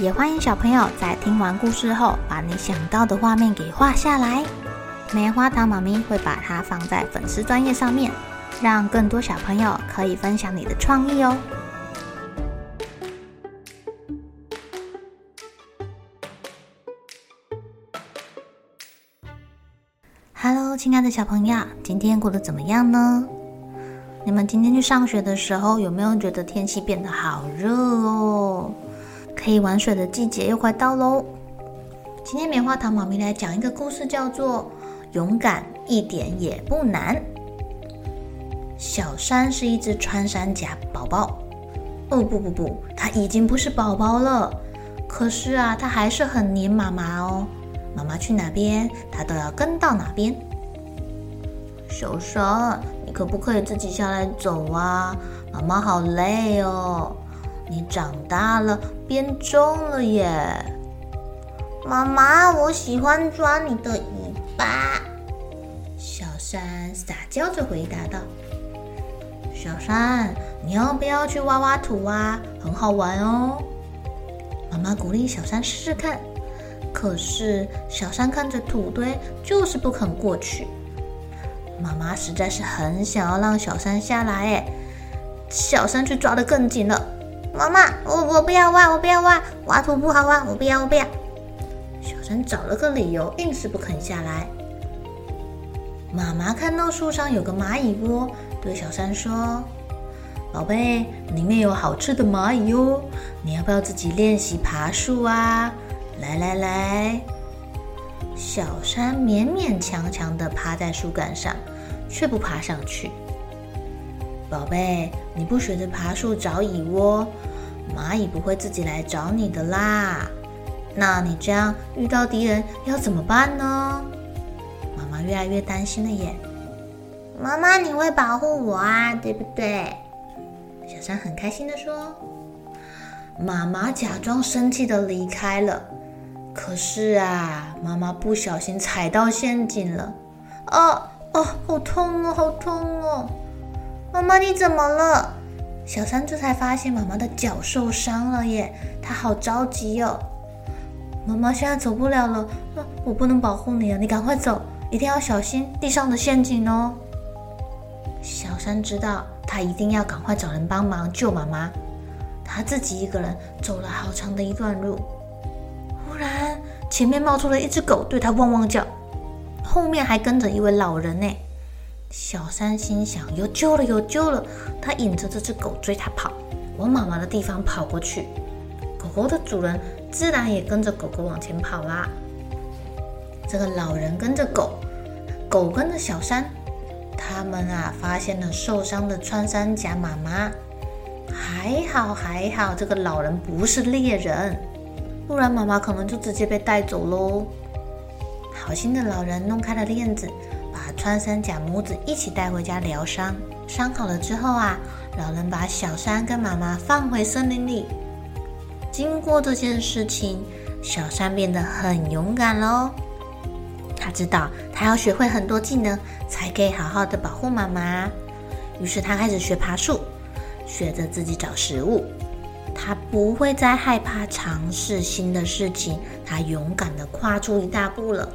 也欢迎小朋友在听完故事后，把你想到的画面给画下来。棉花糖妈咪会把它放在粉丝专页上面，让更多小朋友可以分享你的创意哦。Hello，亲爱的小朋友，今天过得怎么样呢？你们今天去上学的时候，有没有觉得天气变得好热哦？可以玩水的季节又快到喽！今天棉花糖妈咪来讲一个故事，叫做《勇敢一点也不难》。小山是一只穿山甲宝宝。哦不不不，它已经不是宝宝了。可是啊，它还是很黏妈妈哦。妈妈去哪边，它都要跟到哪边。小山，你可不可以自己下来走啊？妈妈好累哦。你长大了，变重了耶！妈妈，我喜欢抓你的尾巴。小山撒娇着回答道：“小山，你要不要去挖挖土啊？很好玩哦。”妈妈鼓励小山试试看，可是小山看着土堆，就是不肯过去。妈妈实在是很想要让小山下来，哎，小山却抓得更紧了。妈妈，我我不要挖，我不要挖，挖土不好挖，我不要，我不要。小山找了个理由，硬是不肯下来。妈妈看到树上有个蚂蚁窝，对小山说：“宝贝，里面有好吃的蚂蚁哟，你要不要自己练习爬树啊？”来来来，小山勉勉强强地趴在树干上，却不爬上去。宝贝，你不学着爬树找蚁窝，蚂蚁不会自己来找你的啦。那你这样遇到敌人要怎么办呢？妈妈越来越担心了耶。妈妈，你会保护我啊，对不对？小山很开心的说。妈妈假装生气的离开了。可是啊，妈妈不小心踩到陷阱了。哦哦，好痛哦，好痛哦！妈妈，你怎么了？小三这才发现妈妈的脚受伤了耶，他好着急哦。妈妈现在走不了了，我不能保护你啊，你赶快走，一定要小心地上的陷阱哦。小三知道他一定要赶快找人帮忙救妈妈，他自己一个人走了好长的一段路。忽然，前面冒出了一只狗，对他汪汪叫，后面还跟着一位老人呢。小山心想：有救了，有救了！他引着这只狗追他跑，往妈妈的地方跑过去。狗狗的主人自然也跟着狗狗往前跑啦。这个老人跟着狗，狗跟着小山，他们啊发现了受伤的穿山甲妈妈。还好还好，这个老人不是猎人，不然妈妈可能就直接被带走喽。好心的老人弄开了链子。把穿山甲母子一起带回家疗伤，伤好了之后啊，老人把小山跟妈妈放回森林里。经过这件事情，小山变得很勇敢喽。他知道他要学会很多技能，才可以好好的保护妈妈。于是他开始学爬树，学着自己找食物。他不会再害怕尝试新的事情，他勇敢的跨出一大步了，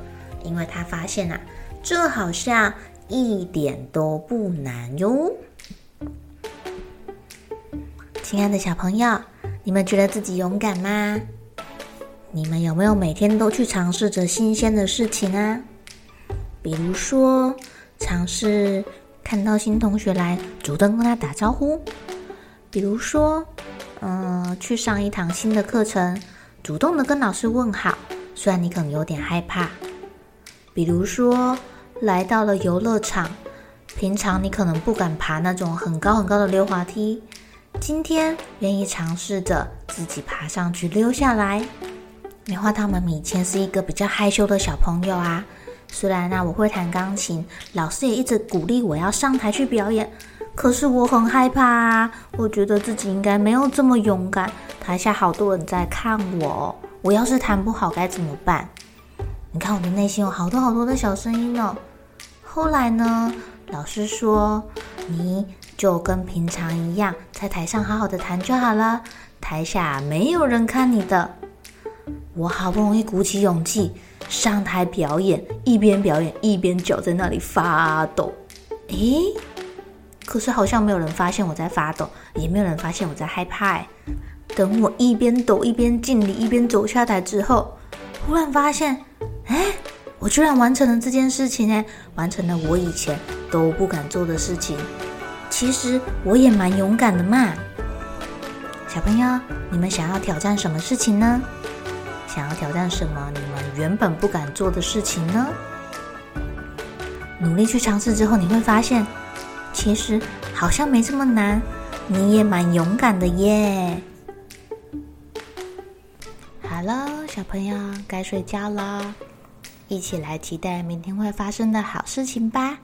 因为他发现啊。这好像一点都不难哟，亲爱的小朋友，你们觉得自己勇敢吗？你们有没有每天都去尝试着新鲜的事情啊？比如说，尝试看到新同学来，主动跟他打招呼；比如说，嗯、呃，去上一堂新的课程，主动的跟老师问好，虽然你可能有点害怕。比如说，来到了游乐场，平常你可能不敢爬那种很高很高的溜滑梯，今天愿意尝试着自己爬上去溜下来。棉花糖妈咪以前是一个比较害羞的小朋友啊，虽然呢、啊、我会弹钢琴，老师也一直鼓励我要上台去表演，可是我很害怕啊，我觉得自己应该没有这么勇敢。台下好多人在看我，我要是弹不好该怎么办？你看我的内心有好多好多的小声音哦。后来呢，老师说你就跟平常一样，在台上好好的弹就好了，台下没有人看你的。我好不容易鼓起勇气上台表演，一边表演一边脚在那里发抖。诶，可是好像没有人发现我在发抖，也没有人发现我在害怕。等我一边抖一边敬礼，一边走下台之后，忽然发现，诶，我居然完成了这件事情诶，完成了我以前都不敢做的事情。其实我也蛮勇敢的嘛。小朋友，你们想要挑战什么事情呢？想要挑战什么你们原本不敢做的事情呢？努力去尝试之后，你会发现，其实好像没这么难，你也蛮勇敢的耶。好了，小朋友该睡觉了，一起来期待明天会发生的好事情吧。